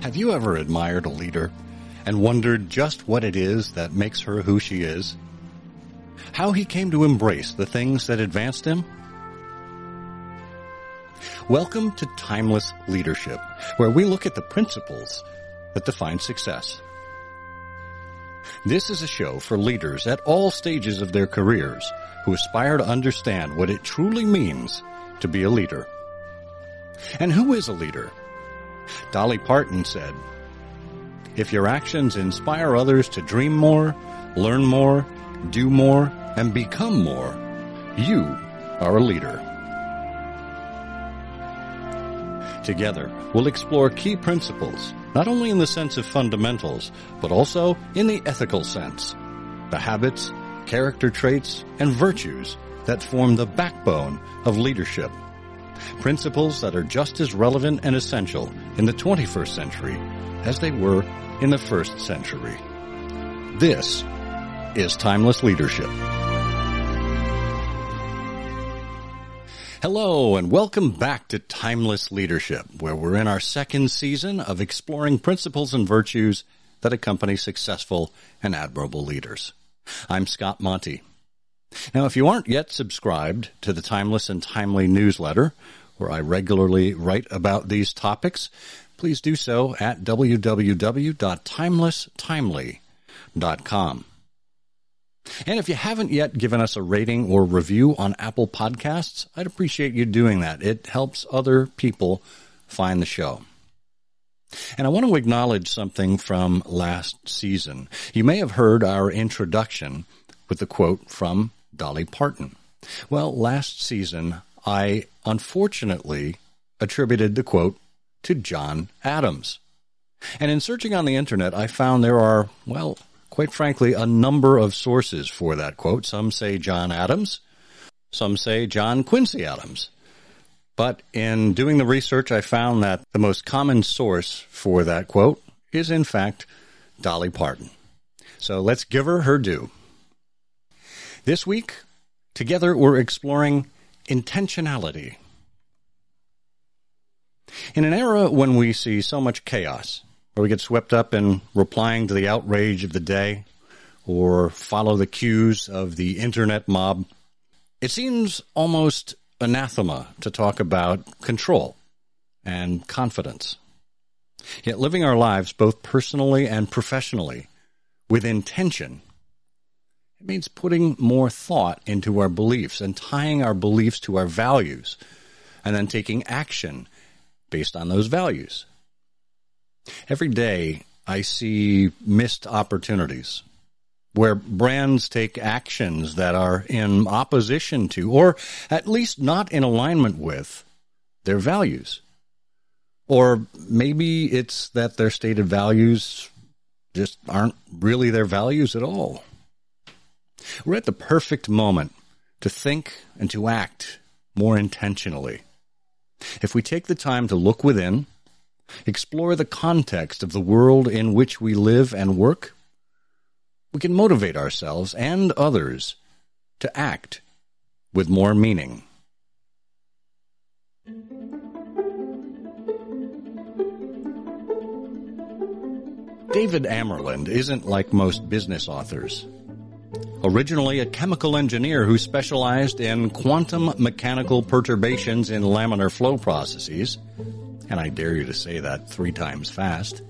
Have you ever admired a leader and wondered just what it is that makes her who she is? How he came to embrace the things that advanced him? Welcome to Timeless Leadership, where we look at the principles that define success. This is a show for leaders at all stages of their careers who aspire to understand what it truly means to be a leader. And who is a leader? Dolly Parton said, If your actions inspire others to dream more, learn more, do more, and become more, you are a leader. Together, we'll explore key principles, not only in the sense of fundamentals, but also in the ethical sense. The habits, character traits, and virtues that form the backbone of leadership. Principles that are just as relevant and essential in the 21st century as they were in the first century. This is Timeless Leadership. Hello and welcome back to Timeless Leadership, where we're in our second season of exploring principles and virtues that accompany successful and admirable leaders. I'm Scott Monty. Now, if you aren't yet subscribed to the Timeless and Timely newsletter, where I regularly write about these topics, please do so at www.timelesstimely.com. And if you haven't yet given us a rating or review on Apple Podcasts, I'd appreciate you doing that. It helps other people find the show. And I want to acknowledge something from last season. You may have heard our introduction with the quote from Dolly Parton. Well, last season, I unfortunately attributed the quote to John Adams. And in searching on the internet, I found there are, well, quite frankly, a number of sources for that quote. Some say John Adams, some say John Quincy Adams. But in doing the research, I found that the most common source for that quote is, in fact, Dolly Parton. So let's give her her due. This week, together we're exploring intentionality. In an era when we see so much chaos, where we get swept up in replying to the outrage of the day or follow the cues of the internet mob, it seems almost anathema to talk about control and confidence. Yet living our lives both personally and professionally with intention, it means putting more thought into our beliefs and tying our beliefs to our values and then taking action based on those values. Every day I see missed opportunities where brands take actions that are in opposition to, or at least not in alignment with, their values. Or maybe it's that their stated values just aren't really their values at all. We're at the perfect moment to think and to act more intentionally. If we take the time to look within, explore the context of the world in which we live and work, we can motivate ourselves and others to act with more meaning. David Amerland isn't like most business authors. Originally a chemical engineer who specialized in quantum mechanical perturbations in laminar flow processes, and I dare you to say that three times fast.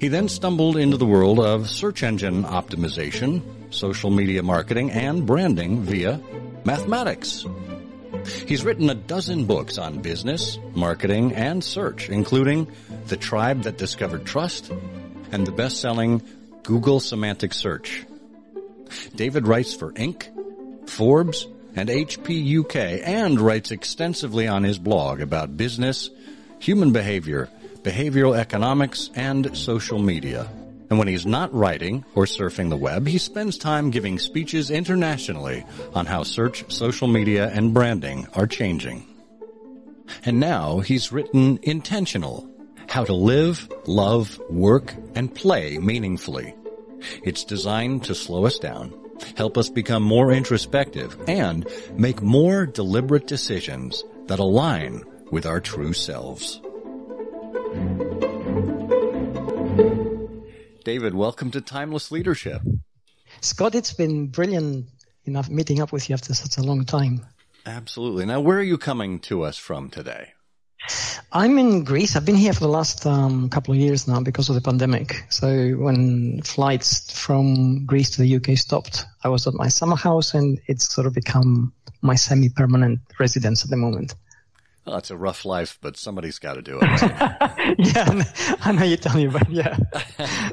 He then stumbled into the world of search engine optimization, social media marketing, and branding via mathematics. He's written a dozen books on business, marketing, and search, including The Tribe That Discovered Trust and the best-selling Google Semantic Search. David writes for Inc., Forbes, and HP UK and writes extensively on his blog about business, human behavior, behavioral economics, and social media. And when he's not writing or surfing the web, he spends time giving speeches internationally on how search, social media, and branding are changing. And now he's written Intentional, How to Live, Love, Work, and Play Meaningfully. It's designed to slow us down, help us become more introspective, and make more deliberate decisions that align with our true selves. David, welcome to Timeless Leadership. Scott, it's been brilliant enough meeting up with you after such a long time. Absolutely. Now, where are you coming to us from today? I'm in Greece. I've been here for the last um, couple of years now because of the pandemic. So when flights from Greece to the UK stopped, I was at my summer house and it's sort of become my semi-permanent residence at the moment. Well, it's a rough life, but somebody's got to do it. Right? yeah, I know you tell me, but yeah.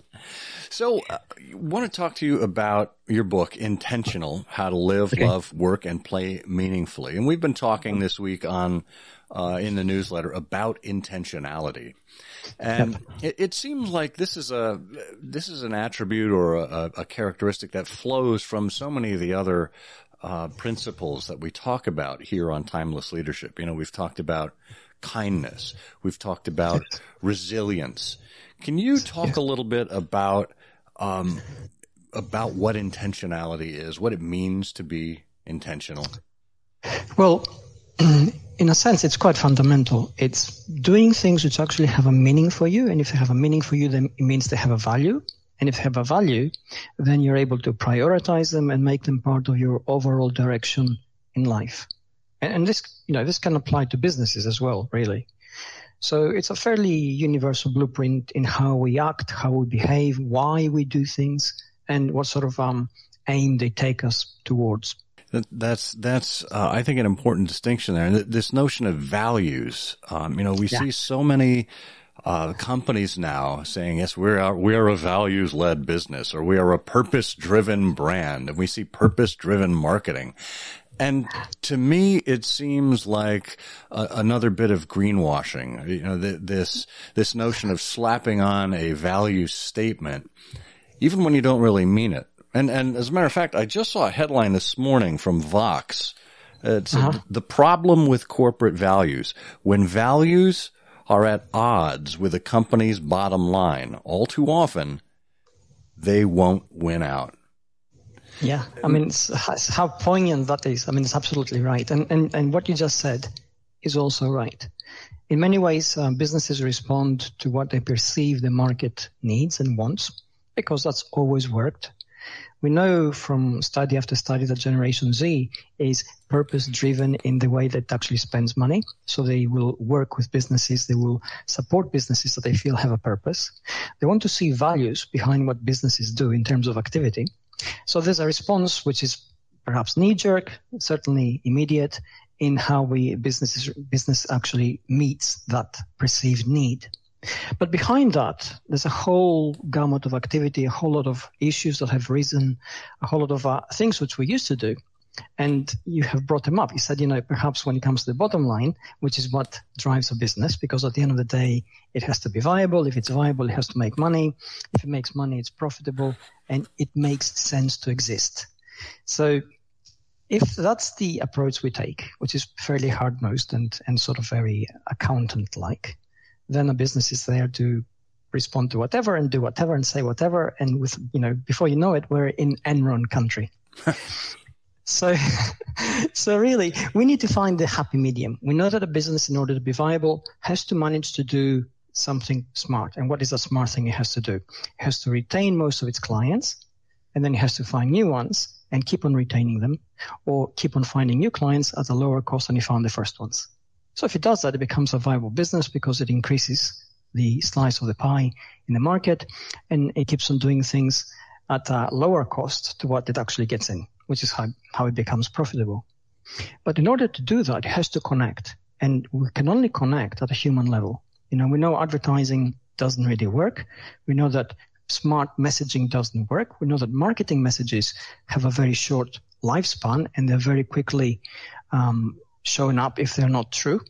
so, uh, I want to talk to you about your book, Intentional: How to Live, okay. Love, Work, and Play Meaningfully. And we've been talking this week on uh, in the newsletter about intentionality. And it, it, seems like this is a this is an attribute or a, a, characteristic that flows from so many of the other uh, principles that we talk about here on timeless leadership. You know, we've talked about kindness, we've talked about resilience. Can you talk yeah. a little bit about um, about what intentionality is, what it means to be intentional? Well, in a sense, it's quite fundamental. It's doing things which actually have a meaning for you. And if they have a meaning for you, then it means they have a value. And if they have a value, then you're able to prioritize them and make them part of your overall direction in life. And, and this, you know, this can apply to businesses as well, really. So it's a fairly universal blueprint in how we act, how we behave, why we do things, and what sort of um, aim they take us towards. That's that's uh, I think an important distinction there. And this notion of values, um, you know, we yeah. see so many uh, companies now saying, "Yes, we are we are a values led business, or we are a purpose driven brand," and we see purpose driven marketing. And to me, it seems like a, another bit of greenwashing. You know, th- this this notion of slapping on a value statement, even when you don't really mean it. And and as a matter of fact, I just saw a headline this morning from Vox. It's uh-huh. the problem with corporate values. When values are at odds with a company's bottom line, all too often, they won't win out. Yeah, I mean, it's, it's how poignant that is. I mean, it's absolutely right. And, and, and what you just said is also right. In many ways, uh, businesses respond to what they perceive the market needs and wants because that's always worked we know from study after study that Generation Z is purpose driven in the way that actually spends money. So they will work with businesses, they will support businesses that they feel have a purpose. They want to see values behind what businesses do in terms of activity. So there's a response which is perhaps knee jerk, certainly immediate in how we businesses business actually meets that perceived need. But behind that, there's a whole gamut of activity, a whole lot of issues that have risen, a whole lot of uh, things which we used to do. And you have brought them up. You said, you know, perhaps when it comes to the bottom line, which is what drives a business, because at the end of the day, it has to be viable. If it's viable, it has to make money. If it makes money, it's profitable and it makes sense to exist. So if that's the approach we take, which is fairly hard nosed and, and sort of very accountant like, then a business is there to respond to whatever and do whatever and say whatever. And with, you know, before you know it, we're in Enron country. so, so really, we need to find the happy medium. We know that a business, in order to be viable, has to manage to do something smart. And what is a smart thing it has to do? It has to retain most of its clients, and then it has to find new ones and keep on retaining them, or keep on finding new clients at a lower cost than you found the first ones. So if it does that, it becomes a viable business because it increases the slice of the pie in the market and it keeps on doing things at a lower cost to what it actually gets in, which is how, how it becomes profitable. But in order to do that, it has to connect and we can only connect at a human level. You know, we know advertising doesn't really work. We know that smart messaging doesn't work. We know that marketing messages have a very short lifespan and they're very quickly um, showing up if they're not true.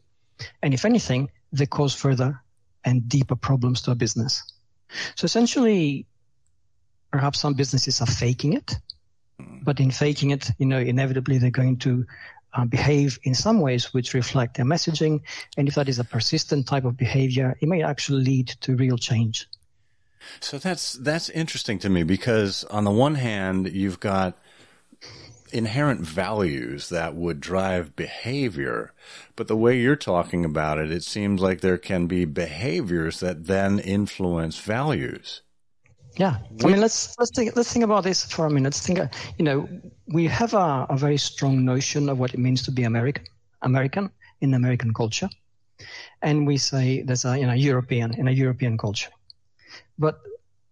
And if anything, they cause further and deeper problems to a business. So essentially, perhaps some businesses are faking it, but in faking it, you know, inevitably they're going to uh, behave in some ways which reflect their messaging. And if that is a persistent type of behavior, it may actually lead to real change. So that's that's interesting to me because on the one hand, you've got inherent values that would drive behavior. But the way you're talking about it, it seems like there can be behaviors that then influence values. Yeah, I mean, let's let's think let's think about this for a minute. Let's think, you know, we have a, a very strong notion of what it means to be American, American in American culture, and we say there's a you know European in a European culture, but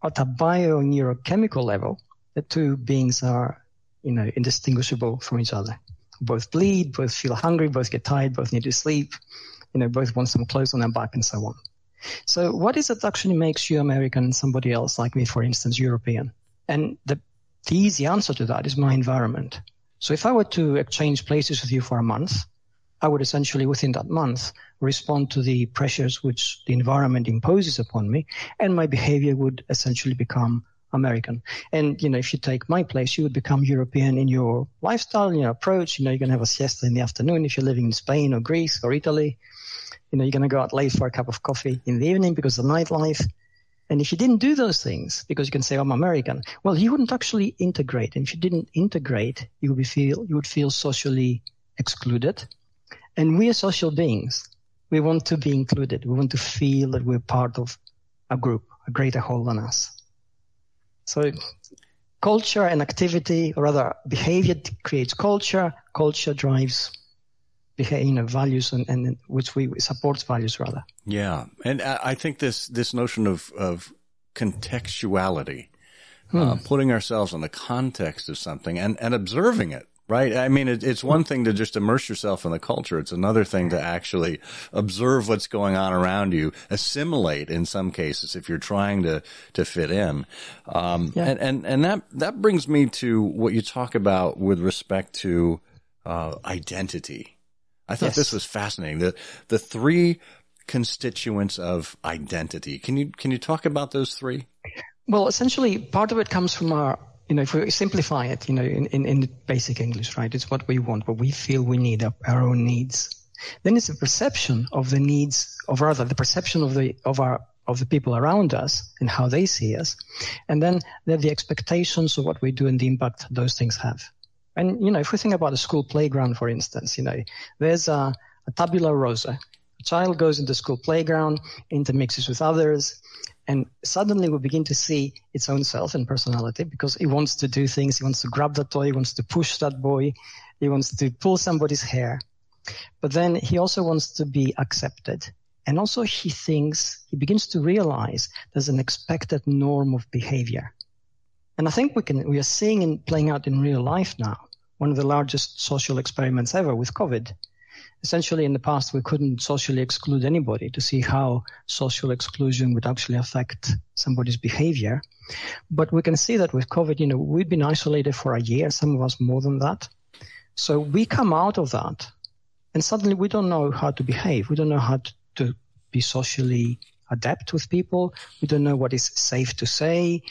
at a bio-neurochemical level, the two beings are you know indistinguishable from each other. Both bleed, both feel hungry, both get tired, both need to sleep, you know, both want some clothes on their back and so on. So what is it that actually makes you American and somebody else like me, for instance, European? And the, the easy answer to that is my environment. So if I were to exchange places with you for a month, I would essentially within that month respond to the pressures which the environment imposes upon me and my behavior would essentially become American. And, you know, if you take my place, you would become European in your lifestyle, in your approach. You know, you're going to have a siesta in the afternoon if you're living in Spain or Greece or Italy. You know, you're going to go out late for a cup of coffee in the evening because of the nightlife. And if you didn't do those things, because you can say, I'm American, well, you wouldn't actually integrate. And if you didn't integrate, you would feel, you would feel socially excluded. And we are social beings. We want to be included. We want to feel that we're part of a group, a greater whole than us. So culture and activity, or rather behavior creates culture. Culture drives behavior, you know, values and, and which we support values rather. Yeah. And I think this, this notion of, of contextuality, hmm. uh, putting ourselves in the context of something and, and observing it Right. I mean, it, it's one thing to just immerse yourself in the culture. It's another thing to actually observe what's going on around you, assimilate in some cases if you're trying to, to fit in. Um, yeah. and, and, and that, that brings me to what you talk about with respect to, uh, identity. I thought yes. this was fascinating. The, the three constituents of identity. Can you, can you talk about those three? Well, essentially, part of it comes from our you know, if we simplify it, you know, in, in, in basic English, right? It's what we want, what we feel we need, our, our own needs. Then it's the perception of the needs, of rather the perception of the, of our, of the people around us and how they see us. And then the expectations of what we do and the impact those things have. And, you know, if we think about a school playground, for instance, you know, there's a, a tabula rasa. A child goes into school playground, intermixes with others, and suddenly we begin to see its own self and personality because it wants to do things. He wants to grab that toy. He wants to push that boy. He wants to pull somebody's hair. But then he also wants to be accepted. And also he thinks, he begins to realize there's an expected norm of behavior. And I think we can, we are seeing in playing out in real life now, one of the largest social experiments ever with COVID essentially in the past we couldn't socially exclude anybody to see how social exclusion would actually affect somebody's behavior. But we can see that with COVID, you know, we've been isolated for a year, some of us more than that. So we come out of that and suddenly we don't know how to behave. We don't know how to, to be socially adept with people. We don't know what is safe to say.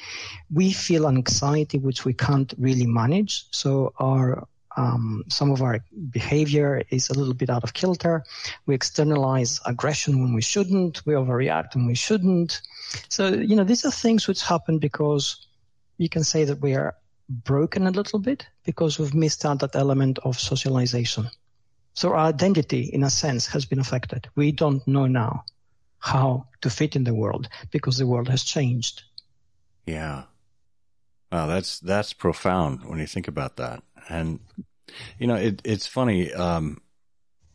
We feel anxiety, which we can't really manage. So our um, some of our behavior is a little bit out of kilter. We externalize aggression when we shouldn't. We overreact when we shouldn't. So, you know, these are things which happen because you can say that we are broken a little bit because we've missed out that element of socialization. So our identity, in a sense, has been affected. We don't know now how to fit in the world because the world has changed. Yeah. Wow, that's that's profound when you think about that. And you know, it, it's funny. Um,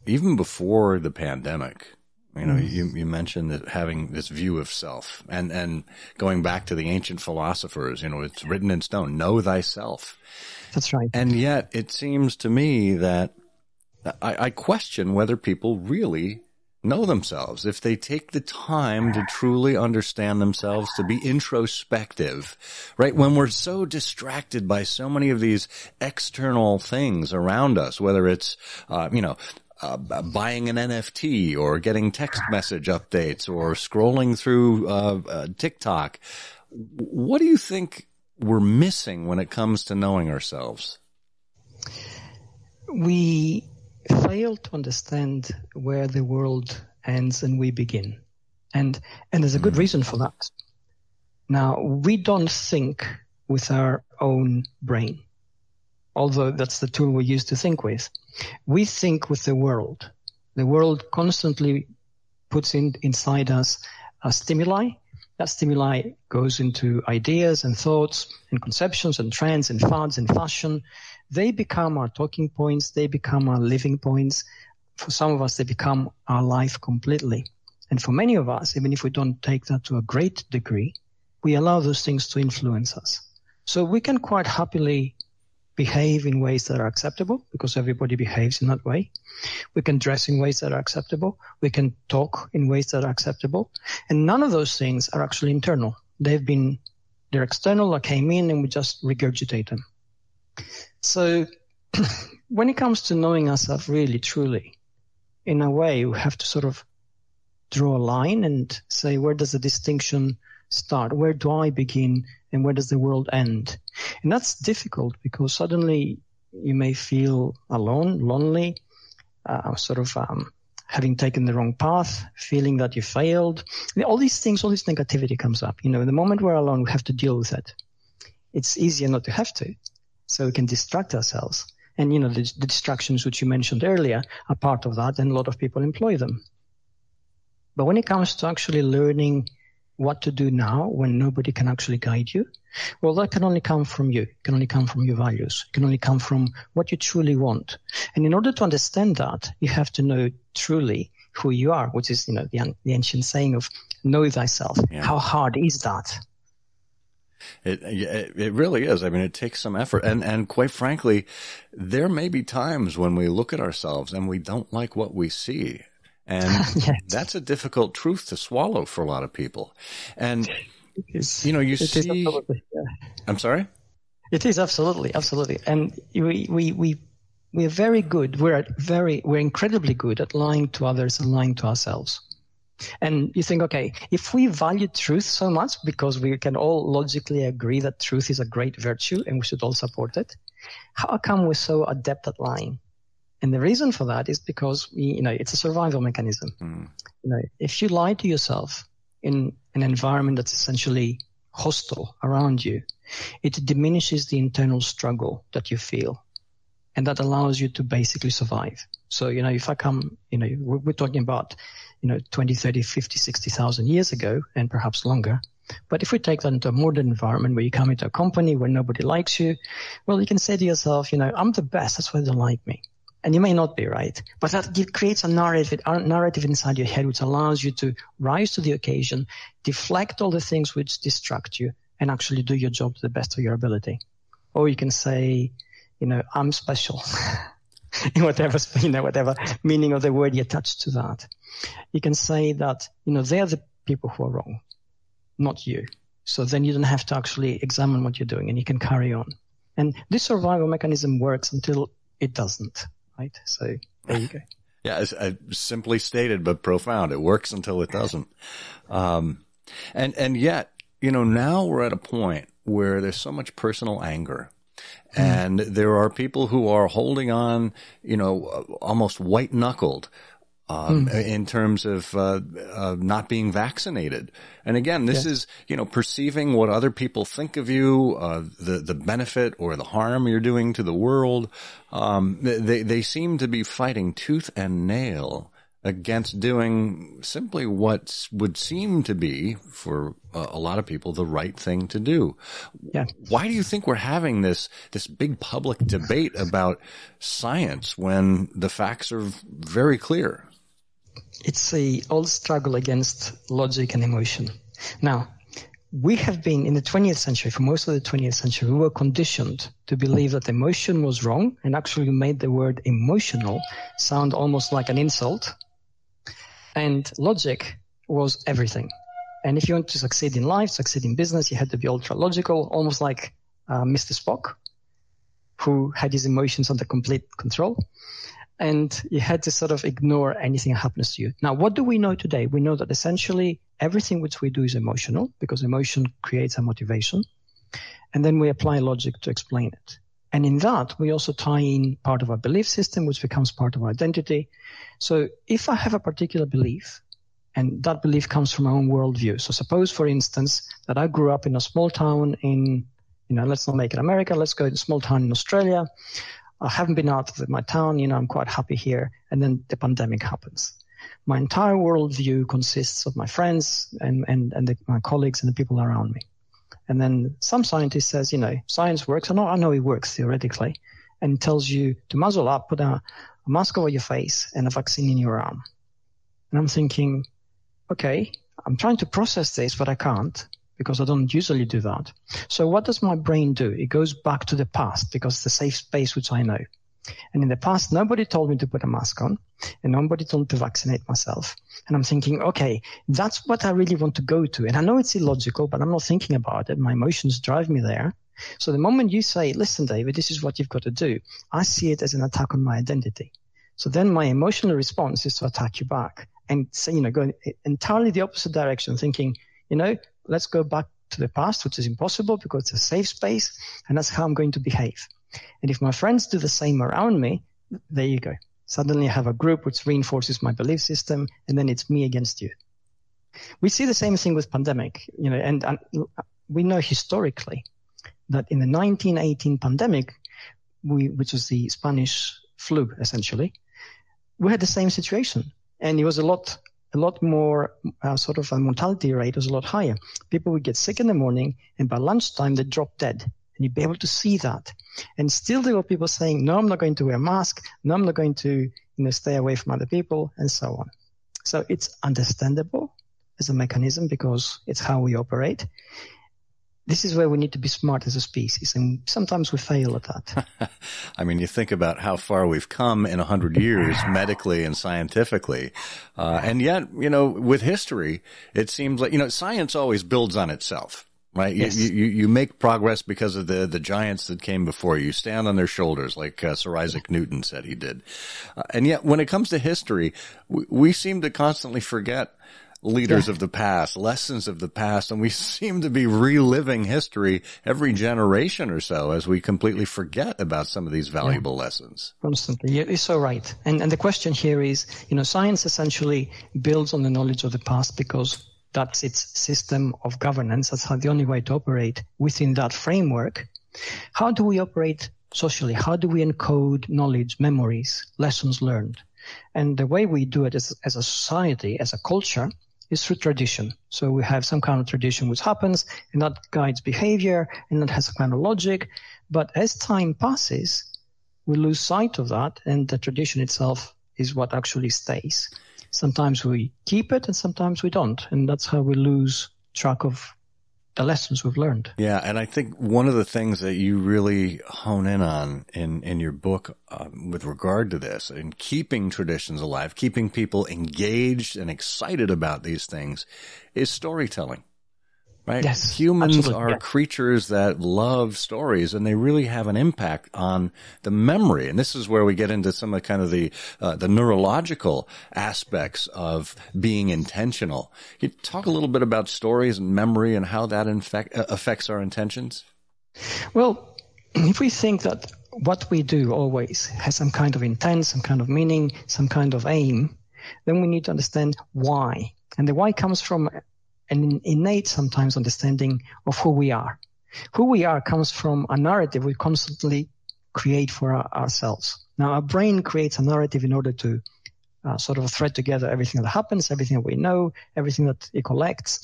even before the pandemic, you know, mm. you, you mentioned that having this view of self and, and going back to the ancient philosophers, you know, it's written in stone, know thyself. That's right. And yet it seems to me that I, I question whether people really know themselves, if they take the time to truly understand themselves, to be introspective, right? When we're so distracted by so many of these external things around us, whether it's, uh, you know, uh, buying an NFT or getting text message updates or scrolling through uh, uh, TikTok, what do you think we're missing when it comes to knowing ourselves? We fail to understand where the world ends and we begin. And, and there's a good hmm. reason for that. Now, we don't think with our own brain, although that's the tool we use to think with. We think with the world. The world constantly puts in, inside us a stimuli that stimuli goes into ideas and thoughts and conceptions and trends and fads and fashion. They become our talking points. They become our living points. For some of us, they become our life completely. And for many of us, even if we don't take that to a great degree, we allow those things to influence us. So we can quite happily behave in ways that are acceptable because everybody behaves in that way. We can dress in ways that are acceptable. We can talk in ways that are acceptable. And none of those things are actually internal. They've been, they're external they came in and we just regurgitate them. So when it comes to knowing ourselves really, truly, in a way, we have to sort of draw a line and say, where does the distinction start? Where do I begin and where does the world end? And that's difficult because suddenly you may feel alone, lonely, uh, sort of um, having taken the wrong path, feeling that you failed. All these things, all this negativity comes up. You know, in the moment we're alone, we have to deal with it. It's easier not to have to, so we can distract ourselves. And you know, the, the distractions which you mentioned earlier are part of that, and a lot of people employ them. But when it comes to actually learning what to do now when nobody can actually guide you? Well, that can only come from you. It can only come from your values. It can only come from what you truly want. And in order to understand that, you have to know truly who you are, which is, you know, the, the ancient saying of know thyself. Yeah. How hard is that? It, it really is. I mean, it takes some effort. And, and quite frankly, there may be times when we look at ourselves and we don't like what we see. And yes. that's a difficult truth to swallow for a lot of people. And, you know, you it see, yeah. I'm sorry? It is absolutely, absolutely. And we, we, we, we are very good. We're very, we're incredibly good at lying to others and lying to ourselves. And you think, okay, if we value truth so much because we can all logically agree that truth is a great virtue and we should all support it, how come we're so adept at lying? And the reason for that is because we, you know, it's a survival mechanism. Mm. You know, if you lie to yourself in an environment that's essentially hostile around you, it diminishes the internal struggle that you feel. And that allows you to basically survive. So, you know, if I come, you know, we're, we're talking about, you know, 20, 30, 50, 60,000 years ago and perhaps longer. But if we take that into a modern environment where you come into a company where nobody likes you, well, you can say to yourself, you know, I'm the best. That's why they don't like me and you may not be right, but that creates a narrative, a narrative inside your head which allows you to rise to the occasion, deflect all the things which distract you, and actually do your job to the best of your ability. Or you can say, you know, I'm special. in whatever you know, whatever meaning of the word you attach to that. You can say that, you know, they're the people who are wrong, not you. So then you don't have to actually examine what you're doing and you can carry on. And this survival mechanism works until it doesn't right? So there you go. yeah, it's, uh, simply stated, but profound. It works until it doesn't. Um, and, and yet, you know, now we're at a point where there's so much personal anger. Hmm. And there are people who are holding on, you know, almost white knuckled um, mm. in terms of uh, uh, not being vaccinated. And again, this is you know perceiving what other people think of you, uh, the the benefit or the harm you're doing to the world. Um, they they seem to be fighting tooth and nail against doing simply what would seem to be for uh, a lot of people the right thing to do. Yeah. Why do you think we're having this this big public debate about science when the facts are very clear? it's a old struggle against logic and emotion. Now, we have been in the 20th century, for most of the 20th century, we were conditioned to believe that emotion was wrong and actually made the word emotional sound almost like an insult. And logic was everything. And if you want to succeed in life, succeed in business, you had to be ultra logical, almost like uh, Mr. Spock, who had his emotions under complete control and you had to sort of ignore anything that happens to you. Now, what do we know today? We know that essentially everything which we do is emotional because emotion creates a motivation. And then we apply logic to explain it. And in that, we also tie in part of our belief system, which becomes part of our identity. So if I have a particular belief, and that belief comes from my own worldview. So suppose, for instance, that I grew up in a small town in, you know, let's not make it America. Let's go to a small town in Australia. I haven't been out of my town, you know, I'm quite happy here. And then the pandemic happens. my entire worldview consists of my friends and, and, and the, my colleagues and the people around me. And then some scientist says, you know, science works. I know, I know it works theoretically and tells you to muzzle up, put a, a mask over your face and a vaccine in your arm. And I'm thinking, okay, I'm trying to process this, but I can't because I don't usually do that. So what does my brain do? It goes back to the past because it's the safe space which I know. And in the past, nobody told me to put a mask on and nobody told me to vaccinate myself. And I'm thinking, okay, that's what I really want to go to. And I know it's illogical, but I'm not thinking about it. My emotions drive me there. So the moment you say, listen, David, this is what you've got to do, I see it as an attack on my identity. So then my emotional response is to attack you back and say, you know, go entirely the opposite direction, thinking, you know, let's go back to the past, which is impossible because it's a safe space, and that's how I'm going to behave. And if my friends do the same around me, there you go. Suddenly I have a group which reinforces my belief system, and then it's me against you. We see the same thing with pandemic, you know, and, and we know historically that in the 1918 pandemic, we, which was the Spanish flu essentially, we had the same situation, and it was a lot a lot more uh, sort of a mortality rate was a lot higher. People would get sick in the morning, and by lunchtime they drop dead, and you'd be able to see that. And still, there were people saying, "No, I'm not going to wear a mask. No, I'm not going to, you know, stay away from other people," and so on. So it's understandable as a mechanism because it's how we operate this is where we need to be smart as a species, and sometimes we fail at that. I mean, you think about how far we've come in a hundred years, medically and scientifically, uh, and yet, you know, with history, it seems like you know, science always builds on itself. Right, yes. you, you you make progress because of the the giants that came before you. Stand on their shoulders, like uh, Sir Isaac Newton said he did. Uh, and yet, when it comes to history, we, we seem to constantly forget leaders yeah. of the past, lessons of the past, and we seem to be reliving history every generation or so as we completely forget about some of these valuable yeah. lessons. Constantly. You're so right. And, and the question here is, you know, science essentially builds on the knowledge of the past because that's its system of governance. That's the only way to operate within that framework. How do we operate socially? How do we encode knowledge, memories, lessons learned? And the way we do it as, as a society, as a culture, is through tradition. So we have some kind of tradition which happens and that guides behavior and that has a kind of logic. But as time passes, we lose sight of that and the tradition itself is what actually stays. Sometimes we keep it and sometimes we don't. And that's how we lose track of the lessons we've learned. Yeah, and I think one of the things that you really hone in on in in your book um, with regard to this, in keeping traditions alive, keeping people engaged and excited about these things, is storytelling right? Yes, Humans absolutely. are creatures that love stories and they really have an impact on the memory. And this is where we get into some of the kind of the, uh, the neurological aspects of being intentional. Can you talk a little bit about stories and memory and how that infect, uh, affects our intentions? Well, if we think that what we do always has some kind of intent, some kind of meaning, some kind of aim, then we need to understand why. And the why comes from an innate sometimes understanding of who we are. Who we are comes from a narrative we constantly create for our, ourselves. Now, our brain creates a narrative in order to uh, sort of thread together everything that happens, everything that we know, everything that it collects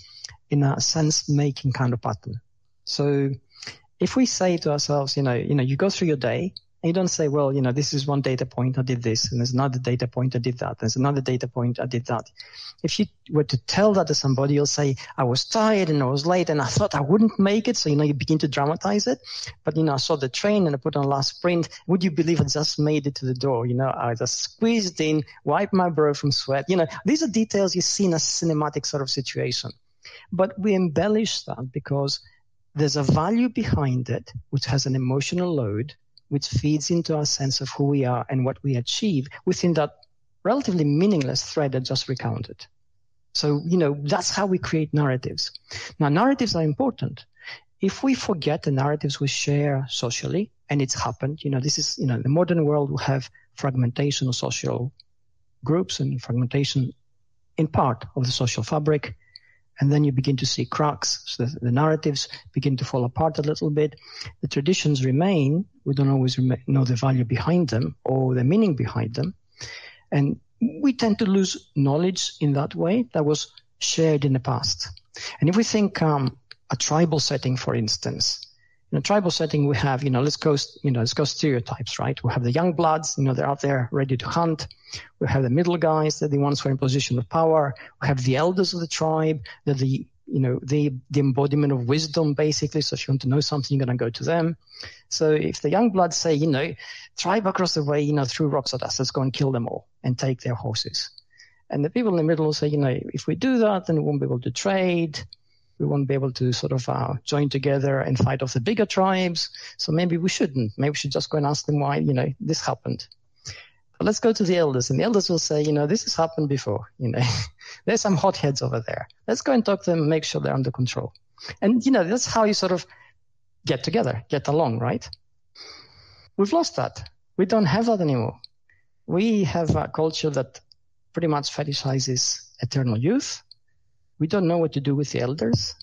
in a sense making kind of pattern. So if we say to ourselves, you know, you know, you go through your day and you don't say, well, you know, this is one data point, I did this, and there's another data point, I did that, there's another data point, I did that. If you were to tell that to somebody, you'll say, I was tired and I was late and I thought I wouldn't make it. So, you know, you begin to dramatize it. But, you know, I saw the train and I put on last sprint. Would you believe I just made it to the door? You know, I just squeezed in, wiped my brow from sweat. You know, these are details you see in a cinematic sort of situation. But we embellish that because there's a value behind it, which has an emotional load which feeds into our sense of who we are and what we achieve within that relatively meaningless thread I just recounted. So, you know, that's how we create narratives. Now, narratives are important. If we forget the narratives we share socially, and it's happened, you know, this is, you know, the modern world will have fragmentation of social groups and fragmentation in part of the social fabric and then you begin to see cracks. So the, the, narratives begin to fall apart a little bit. The traditions remain. We don't always rem- know the value behind them or the meaning behind them. And we tend to lose knowledge in that way that was shared in the past. And if we think um, a tribal setting, for instance, in a tribal setting, we have, you know, let's go, you know, let's go stereotypes, right? We have the young bloods, you know, they're out there ready to hunt. We have the middle guys, they're the ones who are in position of power. We have the elders of the tribe, they're the, you know, the, the embodiment of wisdom, basically. So if you want to know something, you're going to go to them. So if the young bloods say, you know, tribe across the way, you know, threw rocks at us, let's go and kill them all and take their horses. And the people in the middle will say, you know, if we do that, then we won't be able to trade we won't be able to sort of uh, join together and fight off the bigger tribes. So maybe we shouldn't. Maybe we should just go and ask them why, you know, this happened. But let's go to the elders, and the elders will say, you know, this has happened before. You know, there's some hotheads over there. Let's go and talk to them and make sure they're under control. And you know, that's how you sort of get together, get along, right? We've lost that. We don't have that anymore. We have a culture that pretty much fetishizes eternal youth we don't know what to do with the elders.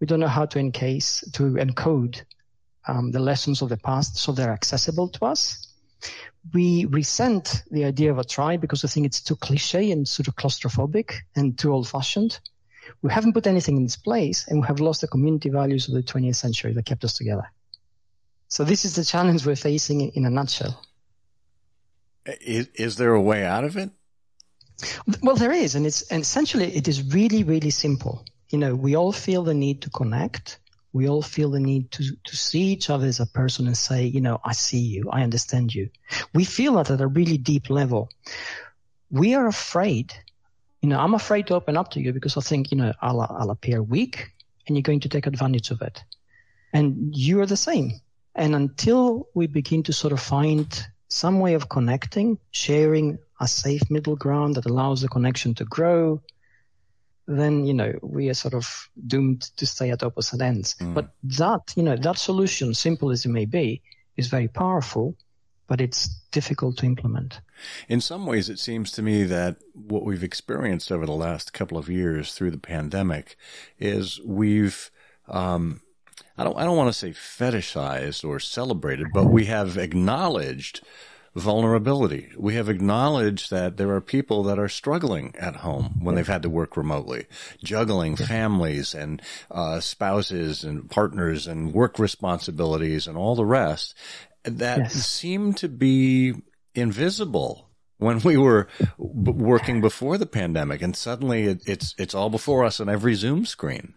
We don't know how to encase, to encode um, the lessons of the past so they're accessible to us. We resent the idea of a tribe because we think it's too cliche and sort of claustrophobic and too old fashioned. We haven't put anything in its place and we have lost the community values of the 20th century that kept us together. So this is the challenge we're facing in a nutshell. Is, is there a way out of it? Well, there is, and it's and essentially it is really, really simple. You know, we all feel the need to connect. We all feel the need to, to see each other as a person and say, you know, I see you, I understand you. We feel that at a really deep level. We are afraid. You know, I'm afraid to open up to you because I think, you know, I'll, I'll appear weak and you're going to take advantage of it. And you are the same. And until we begin to sort of find some way of connecting, sharing a safe middle ground that allows the connection to grow, then you know we are sort of doomed to stay at opposite ends. Mm. But that you know that solution, simple as it may be, is very powerful, but it's difficult to implement. In some ways, it seems to me that what we've experienced over the last couple of years through the pandemic is we've um, I don't I don't want to say fetishized or celebrated, but we have acknowledged vulnerability. We have acknowledged that there are people that are struggling at home when they've had to work remotely, juggling families and uh, spouses and partners and work responsibilities and all the rest that yes. seem to be invisible when we were b- working before the pandemic and suddenly it, it's it's all before us on every zoom screen.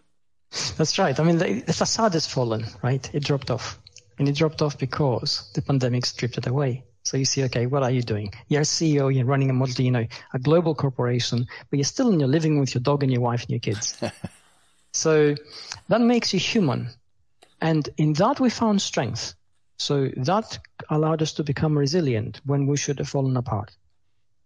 That's right. I mean the, the facade has fallen right? It dropped off. And it dropped off because the pandemic stripped it away so you see, okay, what are you doing? You're a CEO, you're running a multi, you know, a global corporation, but you're still in your living with your dog and your wife and your kids. so that makes you human. And in that we found strength. So that allowed us to become resilient when we should have fallen apart.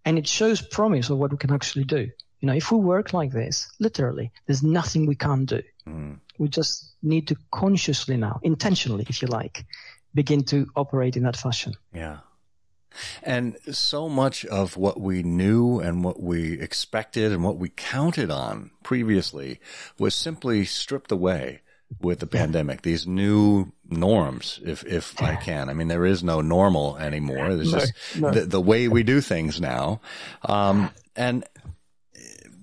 And it shows promise of what we can actually do. You know, if we work like this, literally, there's nothing we can't do. Mm. We just need to consciously now, intentionally, if you like, begin to operate in that fashion. Yeah. And so much of what we knew and what we expected and what we counted on previously was simply stripped away with the pandemic. These new norms, if if I can. I mean, there is no normal anymore. There's no, just no. The, the way we do things now. Um, and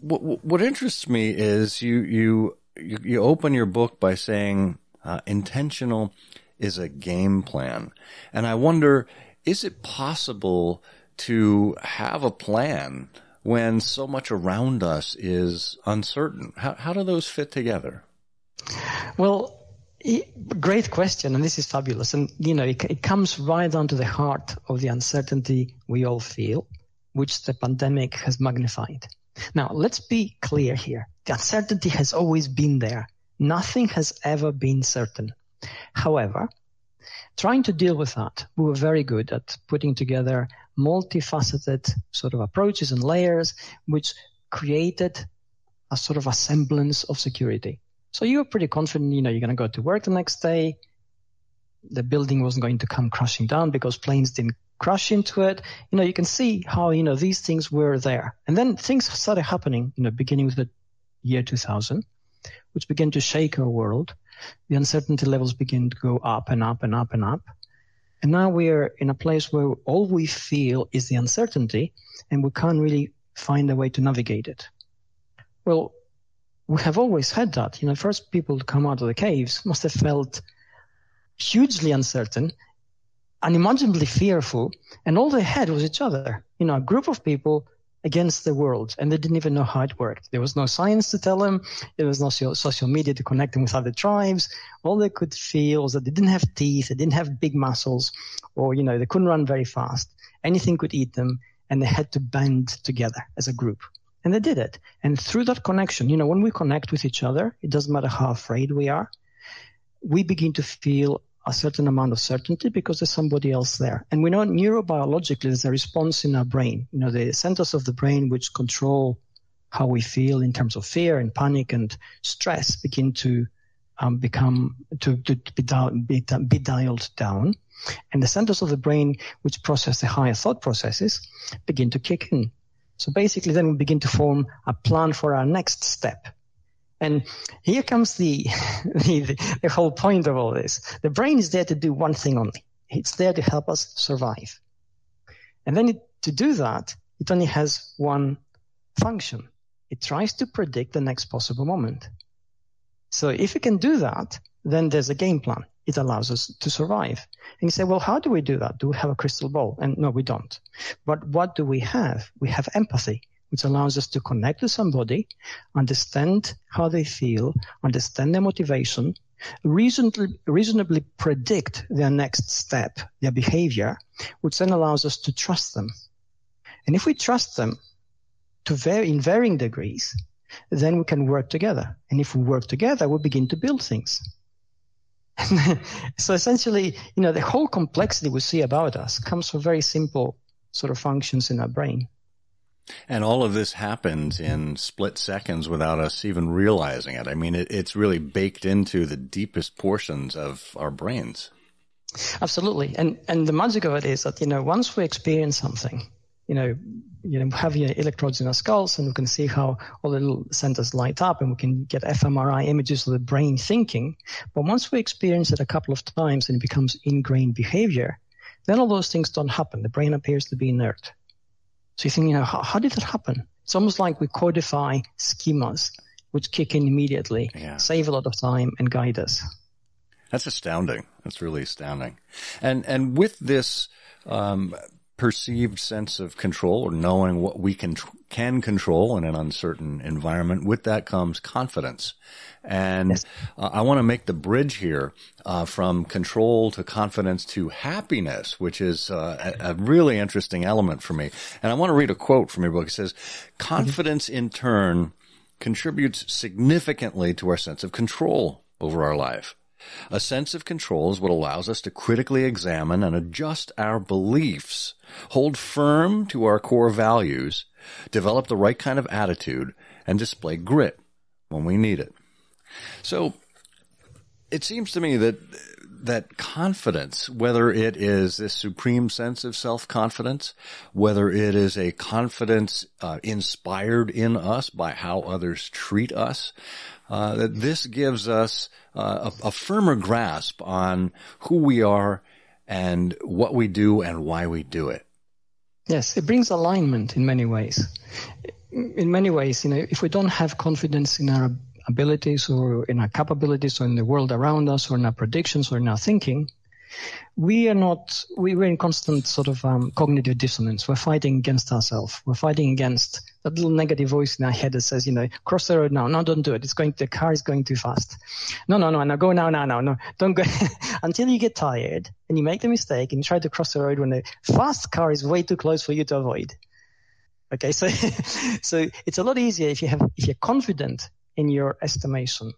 what, what interests me is you you you open your book by saying uh, intentional is a game plan, and I wonder is it possible to have a plan when so much around us is uncertain? How, how do those fit together? Well, great question, and this is fabulous. And you know, it, it comes right down to the heart of the uncertainty we all feel, which the pandemic has magnified. Now, let's be clear here. The uncertainty has always been there. Nothing has ever been certain. However, trying to deal with that, we were very good at putting together multifaceted sort of approaches and layers, which created a sort of a semblance of security. So you were pretty confident, you know, you're going to go to work the next day. The building wasn't going to come crashing down because planes didn't crash into it. You know, you can see how, you know, these things were there. And then things started happening, you know, beginning with the year 2000, which began to shake our world the uncertainty levels begin to go up and up and up and up. And now we're in a place where all we feel is the uncertainty and we can't really find a way to navigate it. Well, we have always had that. You know, first people to come out of the caves must have felt hugely uncertain, unimaginably fearful, and all they had was each other. You know, a group of people against the world, and they didn't even know how it worked. There was no science to tell them. There was no social media to connect them with other tribes. All they could feel was that they didn't have teeth, they didn't have big muscles, or you know, they couldn't run very fast. Anything could eat them, and they had to band together as a group. And they did it. And through that connection, you know, when we connect with each other, it doesn't matter how afraid we are, we begin to feel a certain amount of certainty because there's somebody else there. And we know neurobiologically there's a response in our brain. You know, the centers of the brain which control how we feel in terms of fear and panic and stress begin to um, become to, to, be, be, be dialed down. And the centers of the brain which process the higher thought processes begin to kick in. So basically then we begin to form a plan for our next step. And here comes the, the, the whole point of all this. The brain is there to do one thing only. It's there to help us survive. And then it, to do that, it only has one function. It tries to predict the next possible moment. So if it can do that, then there's a game plan. It allows us to survive. And you say, well, how do we do that? Do we have a crystal ball? And no, we don't. But what do we have? We have empathy which allows us to connect with somebody, understand how they feel, understand their motivation, reasonably, reasonably predict their next step, their behavior, which then allows us to trust them. And if we trust them to vary, in varying degrees, then we can work together. And if we work together, we begin to build things. so essentially, you know, the whole complexity we see about us comes from very simple sort of functions in our brain. And all of this happens in split seconds without us even realizing it. I mean, it, it's really baked into the deepest portions of our brains. Absolutely. And, and the magic of it is that, you know, once we experience something, you know, you know, have your electrodes in our skulls and we can see how all the little centers light up and we can get fMRI images of the brain thinking. But once we experience it a couple of times and it becomes ingrained behavior, then all those things don't happen. The brain appears to be inert. So you think, you know, how, how did that happen? It's almost like we codify schemas which kick in immediately, yeah. save a lot of time, and guide us. That's astounding. That's really astounding. And and with this um, perceived sense of control or knowing what we can can control in an uncertain environment. With that comes confidence, and yes. uh, I want to make the bridge here uh, from control to confidence to happiness, which is uh, a, a, really interesting element for me. And I want to read a quote from your book. It says, "Confidence, in turn." contributes significantly to our sense of control over our life. A sense of control is what allows us to critically examine and adjust our beliefs, hold firm to our core values, develop the right kind of attitude, and display grit when we need it. So it seems to me that that confidence, whether it is this supreme sense of self-confidence, whether it is a confidence uh, inspired in us by how others treat us, uh, that this gives us uh, a, a firmer grasp on who we are and what we do and why we do it. Yes, it brings alignment in many ways. In many ways, you know, if we don't have confidence in our abilities or in our capabilities or in the world around us or in our predictions or in our thinking, we are not, we, we're in constant sort of um, cognitive dissonance. We're fighting against ourselves. We're fighting against that little negative voice in our head that says, you know, cross the road now. No, don't do it. It's going, the car is going too fast. No, no, no, no, go now, now, now, no, don't go until you get tired and you make the mistake and you try to cross the road when the fast car is way too close for you to avoid. Okay. So, so it's a lot easier if you have, if you're confident in your estimation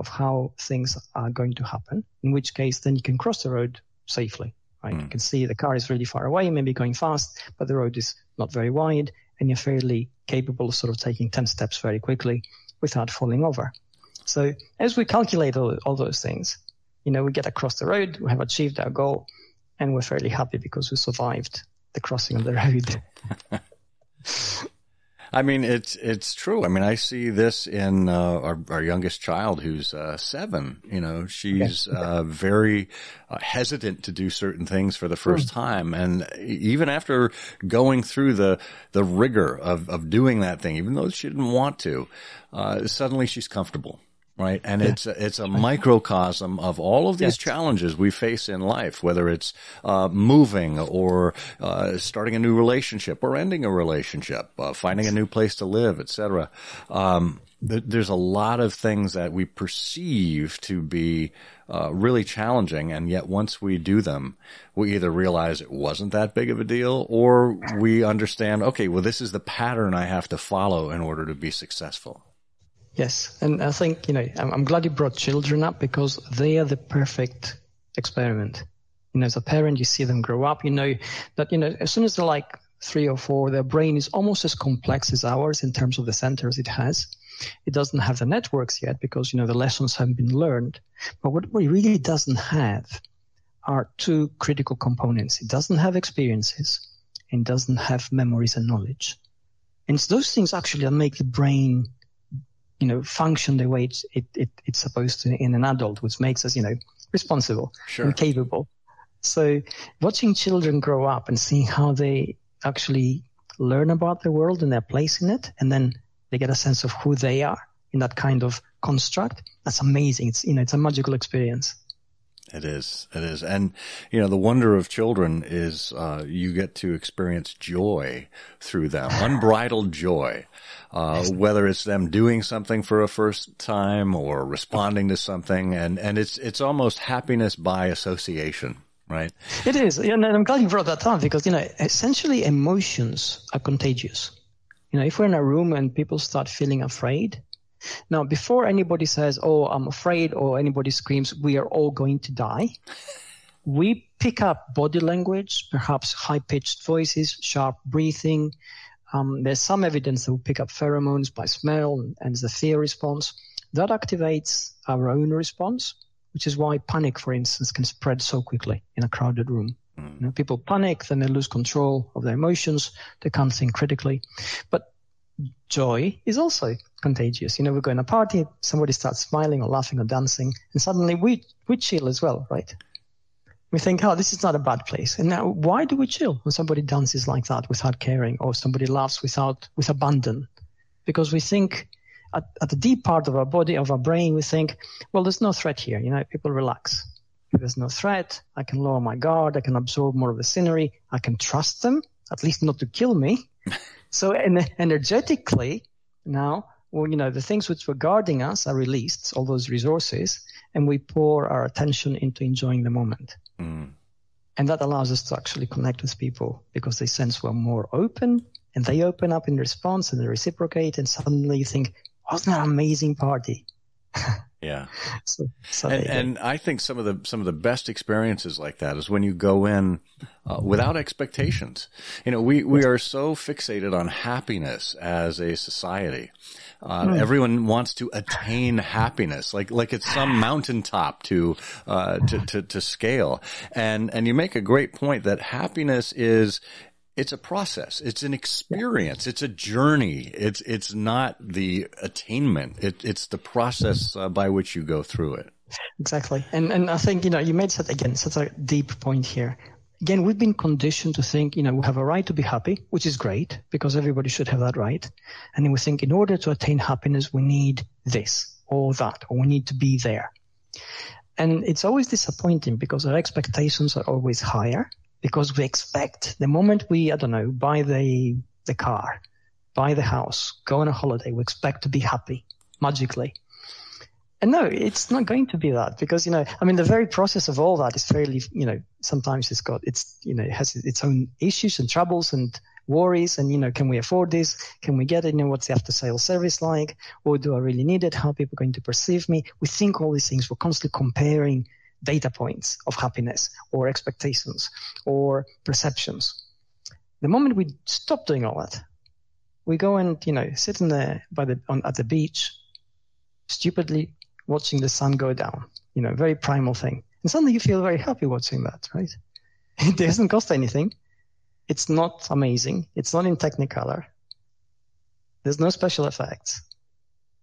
of how things are going to happen, in which case then you can cross the road safely. Right? Mm. You can see the car is really far away, maybe going fast, but the road is not very wide, and you're fairly capable of sort of taking 10 steps very quickly without falling over. So as we calculate all, all those things, you know, we get across the road, we have achieved our goal, and we're fairly happy because we survived the crossing of the road. I mean, it's it's true. I mean, I see this in uh, our, our youngest child, who's uh, seven. You know, she's uh, very uh, hesitant to do certain things for the first mm. time, and even after going through the the rigor of of doing that thing, even though she didn't want to, uh, suddenly she's comfortable right? And yeah. it's a, it's a microcosm of all of these yes. challenges we face in life, whether it's uh, moving or uh, starting a new relationship or ending a relationship, uh, finding a new place to live, etc. Um, th- there's a lot of things that we perceive to be uh, really challenging, and yet once we do them, we either realize it wasn't that big of a deal, or we understand, okay, well, this is the pattern I have to follow in order to be successful. Yes, and I think you know I'm, glad you brought children up because they are the perfect experiment. You know, as a parent, you see them grow up. You know that you know as soon as they're like three or four, their brain is almost as complex as ours in terms of the centers it has. It doesn't have the networks yet because you know the lessons haven't been learned. But what it really doesn't have are two critical components. It doesn't have experiences and doesn't have memories and knowledge. And it's those things actually that make the brain you know, function the way it's, it, it, it's supposed to in an adult, which makes us, you know, responsible sure. and capable. So watching children grow up and seeing how they actually learn about the world and their place in it, and then they get a sense of who they are in that kind of construct. That's amazing. It's, you know, it's a magical experience. It is. It is. And, you know, the wonder of children is, uh, you get to experience joy through them, unbridled joy. Uh, whether it's them doing something for a first time or responding to something. And, and it's, it's almost happiness by association. Right. It is. And I'm glad you brought that up because, you know, essentially emotions are contagious. You know, if we're in a room and people start feeling afraid, now, before anybody says, oh, I'm afraid, or anybody screams, we are all going to die, we pick up body language, perhaps high pitched voices, sharp breathing. Um, there's some evidence that we pick up pheromones by smell and, the fear response. That activates our own response, which is why panic, for instance, can spread so quickly in a crowded room. Mm. You know, people panic, then they lose control of their emotions. They can't think critically. But joy is also contagious. You know, we go in a party, somebody starts smiling or laughing or dancing, and suddenly we, we chill as well, right? We think, oh, this is not a bad place. And now, why do we chill when somebody dances like that without caring or somebody laughs without, with abandon? Because we think at, at the deep part of our body, of our brain, we think, well, there's no threat here. You know, people relax. If there's no threat, I can lower my guard. I can absorb more of the scenery. I can trust them, at least not to kill me. So energetically, now, well, you know, the things which were guarding us are released, all those resources, and we pour our attention into enjoying the moment. Mm. And that allows us to actually connect with people because they sense we're more open and they open up in response and they reciprocate. And suddenly you think, wasn't that an amazing party? Yeah. So, so and, and, I think some of the some of the best experiences like that is when you go in uh, without expectations. You know, we we are so fixated on happiness as a society. Uh, mm. Everyone wants to attain happiness, like like it's some mountaintop to, uh, to to to scale. And and you make a great point that happiness is it's a process. It's an experience. It's a journey. It's it's not the attainment. It, it's the process uh, by which you go through it. Exactly. And and I think you know you made such again such a deep point here. Again, we've been conditioned to think, you know, we have a right to be happy, which is great because everybody should have that right. And then we think in order to attain happiness, we need this or that, or we need to be there. And it's always disappointing because our expectations are always higher because we expect the moment we, I don't know, buy the, the car, buy the house, go on a holiday, we expect to be happy magically. And no, it's not going to be that because, you know, I mean, the very process of all that is fairly, you know, sometimes it's got, it's, you know, it has its own issues and troubles and worries and, you know, can we afford this? Can we get it? You know, what's the after sales service like? Or do I really need it? How are people going to perceive me? We think all these things. We're constantly comparing data points of happiness or expectations or perceptions. The moment we stop doing all that, we go and, you know, sit in the, by the, on, at the beach, stupidly watching the sun go down, you know, very primal thing. And suddenly you feel very happy watching that, right? It doesn't cost anything. It's not amazing. It's not in technicolor. There's no special effects.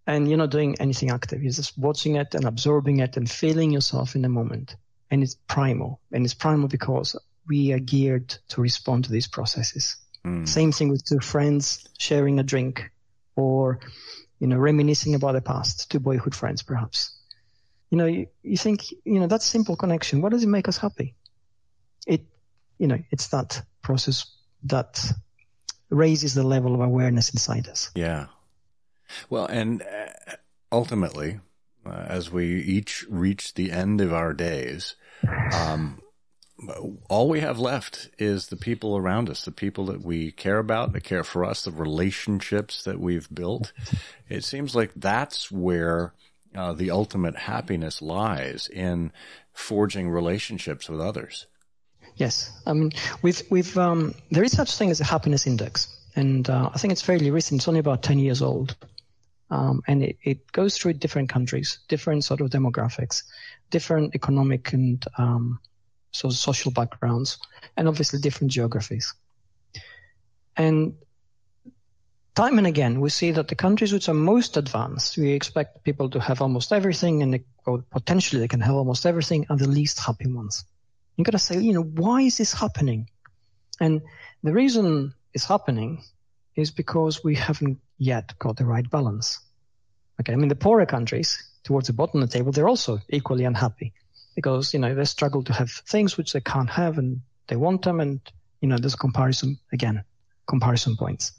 And you're not doing anything active. You're just watching it and absorbing it and feeling yourself in the moment. And it's primal. And it's primal because we are geared to respond to these processes. Mm. Same thing with two friends sharing a drink or, you know, reminiscing about the past, two boyhood friends perhaps. You know, you, you think, you know, that simple connection, what does it make us happy? It, you know, it's that process that raises the level of awareness inside us. Yeah. Well, and uh, ultimately, uh, as we each reach the end of our days, um, all we have left is the people around us, the people that we care about, that care for us, the relationships that we've built. It seems like that's where uh, the ultimate happiness lies in forging relationships with others. Yes, I mean, we've we've um, there is such a thing as a happiness index, and uh, I think it's fairly recent. It's only about ten years old, um, and it, it goes through different countries, different sort of demographics, different economic and um, so social backgrounds, and obviously different geographies. And time and again, we see that the countries which are most advanced, we expect people to have almost everything, and they, potentially they can have almost everything, are the least happy ones. You got to say, you know, why is this happening? And the reason it's happening is because we haven't yet got the right balance. Okay, I mean, the poorer countries towards the bottom of the table, they're also equally unhappy because, you know, they struggle to have things which they can't have and they want them. And, you know, there's comparison again, comparison points.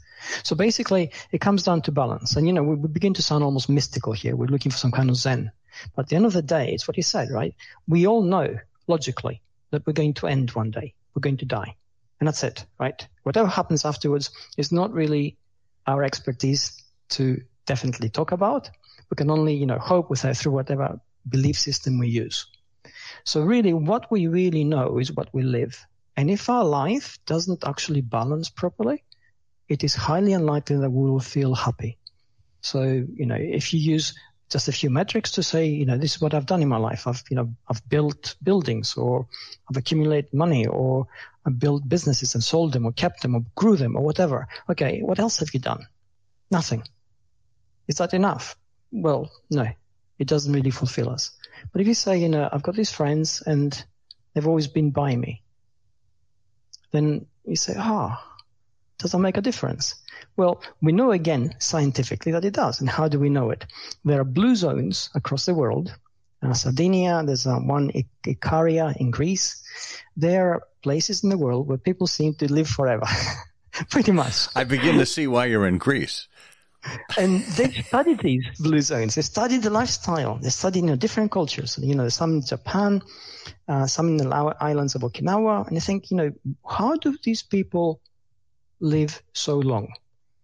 So basically, it comes down to balance. And, you know, we, we begin to sound almost mystical here. We're looking for some kind of Zen. But at the end of the day, it's what you said, right? We all know logically that we're going to end one day. We're going to die. And that's it, right? Whatever happens afterwards is not really our expertise to definitely talk about. We can only, you know, hope with that through whatever belief system we use. So really what we really know is what we live. And if our life doesn't actually balance properly, it is highly unlikely that we will feel happy. So, you know, if you use just a few metrics to say, you know, this is what I've done in my life. I've, you know, I've built buildings or I've accumulated money or I've built businesses and sold them or kept them or grew them or whatever. Okay. What else have you done? Nothing. Is that enough? Well, no, it doesn't really fulfill us. But if you say, you know, I've got these friends and they've always been by me, then you say, ah, oh, does that make a difference? Well, we know again scientifically that it does. And how do we know it? There are blue zones across the world. Uh, Sardinia, there's uh, one Ikaria in Greece. There are places in the world where people seem to live forever. Pretty much. I begin to see why you're in Greece. and they studied these blue zones. They studied the lifestyle. They studied you know, different cultures. You know, some in Japan, uh, some in the islands of Okinawa. And I think, you know, how do these people live so long?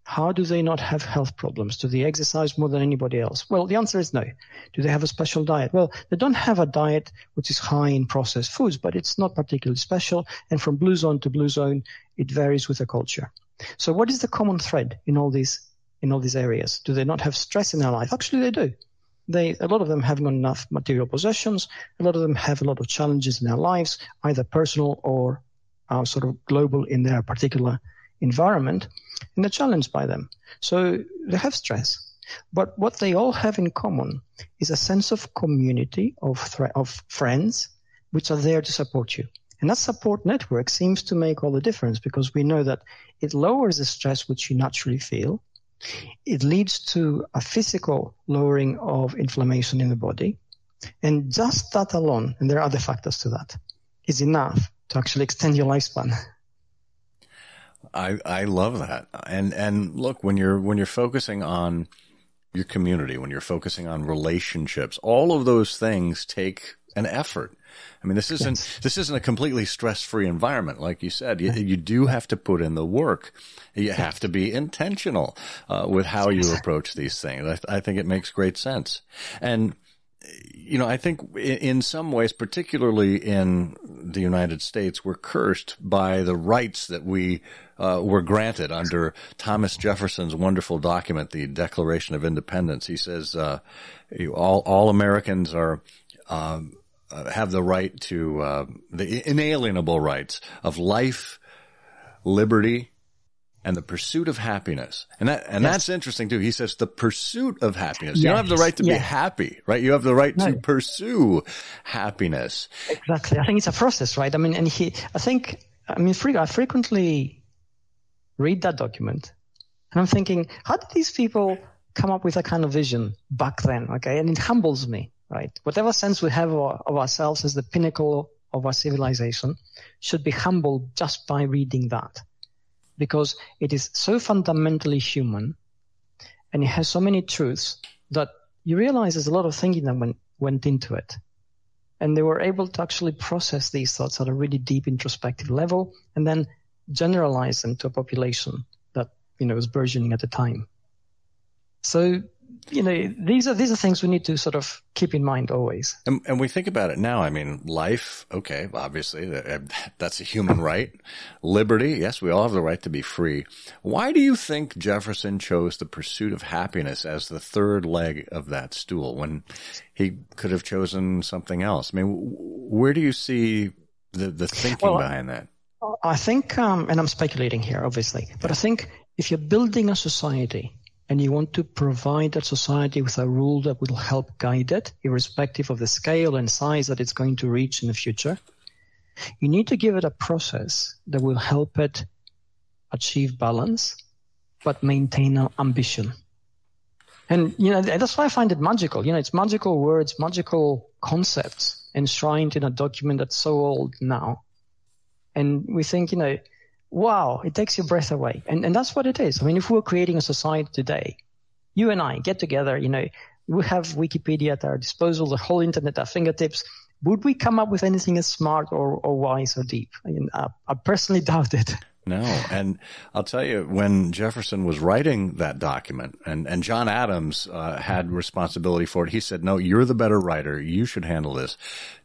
How do they not have health problems? Do they exercise more than anybody else? Well, the answer is no. Do they have a special diet? Well, they don't have a diet which is high in processed foods, but it's not particularly special. And from blue zone to blue zone, it varies with the culture. So what is the common thread in all these, in all these areas? Do they not have stress in their life? Actually, they do. They, a lot of them haven't enough material possessions. A lot of them have a lot of challenges in their lives, either personal or uh, sort of global in their particular environment and they're challenged by them. So they have stress. But what they all have in common is a sense of community, of, thre- of friends, which are there to support you. And that support network seems to make all the difference because we know that it lowers the stress which you naturally feel. It leads to a physical lowering of inflammation in the body. And just that alone, and there are other factors to that, is enough to actually extend your lifespan. I I love that. And and look, when you're when you're focusing on your community, when you're focusing on relationships, all of those things take an effort. I mean, this isn't yes. this isn't a completely stress-free environment, like you said. You, you do have to put in the work. You have to be intentional uh, with how you approach these things. I, I think it makes great sense. And you know, I think in some ways, particularly in the United States, we're cursed by the rights that we uh, were granted under Thomas Jefferson's wonderful document, the Declaration of Independence. He says uh, all all Americans are. Um, uh, have the right to uh, the inalienable rights of life, liberty, and the pursuit of happiness. And that, and Yes. that's interesting too. He says the pursuit of happiness. You don't have the right to be happy, right? You have the right to pursue happiness. Exactly. I think it's a process, right? I mean, and he, I think, I mean, I frequently read that document and I'm thinking, how did these people come up with that kind of vision back then? Okay. And it humbles me, right? Whatever sense we have of, of ourselves as the pinnacle of our civilization should be humbled just by reading that because it is so fundamentally human and it has so many truths that you realize there's a lot of thinking that went, went into it. And they were able to actually process these thoughts at a really deep introspective level and then generalize them to a population that you know was burgeoning at the time. So you know these are these are things we need to sort of keep in mind always And, and we think about it now. I mean, life, okay, obviously that- that's a human right. Liberty, yes, we all have the right to be free. Why do you think Jefferson chose the pursuit of happiness as the third leg of that stool when he could have chosen something else? I mean, where do you see the, the thinking Well, behind that? i think um, and i'm speculating here obviously but i think if you're building a society and you want to provide that society with a rule that will help guide it irrespective of the scale and size that it's going to reach in the future you need to give it a process that will help it achieve balance but maintain ambition. And you know that's why i find it magical. You know it's magical words magical concepts enshrined in a document that's so old now. And we think you know wow it takes your breath away. And and that's what it is. I mean if we're creating a society today you and i get together you know we have wikipedia at our disposal the whole internet at our fingertips. Would we come up with anything as smart or, or wise or deep? I, mean, I, I personally doubt it. No, and I'll tell you, when Jefferson was writing that document, and, and John Adams uh, had responsibility for it, he said, "No, you're the better writer. You should handle this."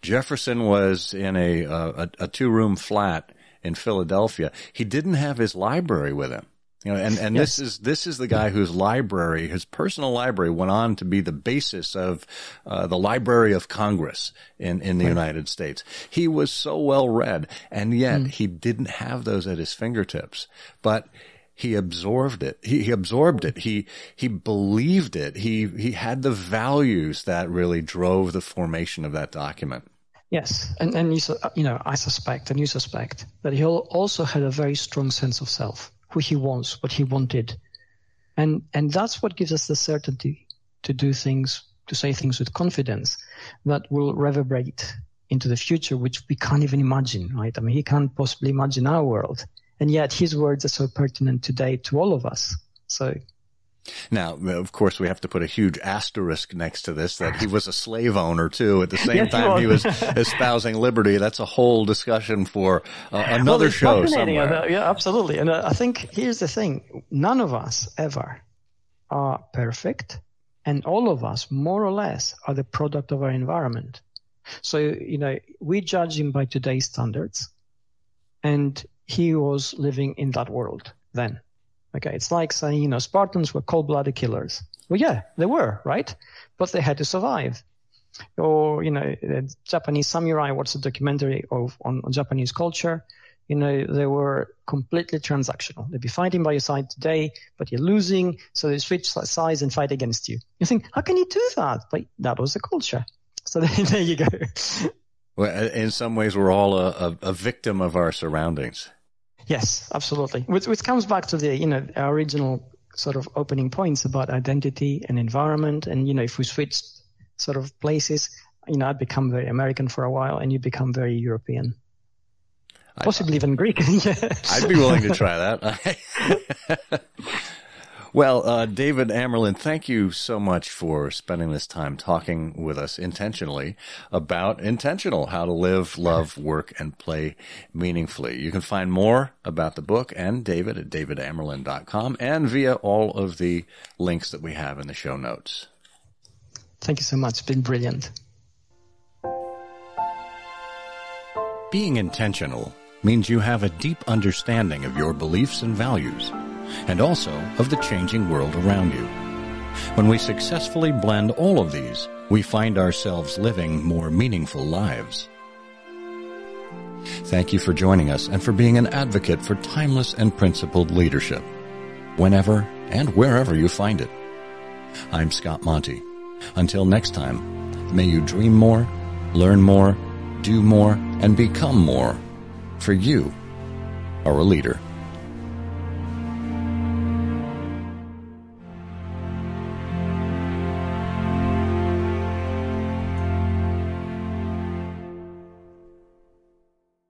Jefferson was in a uh, a, a two room flat in Philadelphia. He didn't have his library with him. You know, and, and this is this is the guy whose library, his personal library, went on to be the basis of uh, the Library of Congress in in the United States. He was so well read, and yet he didn't have those at his fingertips. But he absorbed it. He, he absorbed it. He he believed it. He he had the values that really drove the formation of that document. Yes, and and you, uh, you know, I suspect, and you suspect that he also had a very strong sense of self, who he was, what he wanted, and and that's what gives us the certainty to do things, to say things with confidence that will reverberate into the future, which we can't even imagine, right? I mean, he can't possibly imagine our world, and yet his words are so pertinent today to all of us. So Now, of course, we have to put a huge asterisk next to this that he was a slave owner too. At the same Yes, time, he was espousing liberty. That's a whole discussion for uh, another it's show somewhere. Yeah, absolutely. And uh, I think here's the thing: none of us ever are perfect, and all of us, more or less, are the product of our environment. So you know, we judge him by today's standards, and he was living in that world then. Okay, it's like saying you know Spartans were cold-blooded killers. Well, yeah, they were, right? But they had to survive or you know Japanese samurai. What's a documentary of on, on Japanese culture? You know they were completely transactional. They'd be fighting by your side today, but you're losing, so they switch sides and fight against you. You think, how can you do that? But that was the culture. So there you go. Well, in some ways, we're all a, a, a victim of our surroundings. Yes, absolutely. Which, which comes back to the you know our original sort of opening points about identity and environment, and you know if we switch sort of places, you know I'd become very American for a while, and you become very European. Possibly even Greek. yeah. I'd be willing to try that. well, uh, David Amerland, thank you so much for spending this time talking with us intentionally about intentional, how to live, love, work, and play meaningfully. You can find more about the book and David at davidamerland.com and via all of the links that we have in the show notes. Thank you so much. It's been brilliant. Being intentional means you have a deep understanding of your beliefs and values, and also of the changing world around you. When we successfully blend all of these, we find ourselves living more meaningful lives. Thank you for joining us and for being an advocate for timeless and principled leadership, whenever and wherever you find it. I'm Scott Monty. Until next time, may you dream more, learn more, do more, and become more, for you are a leader.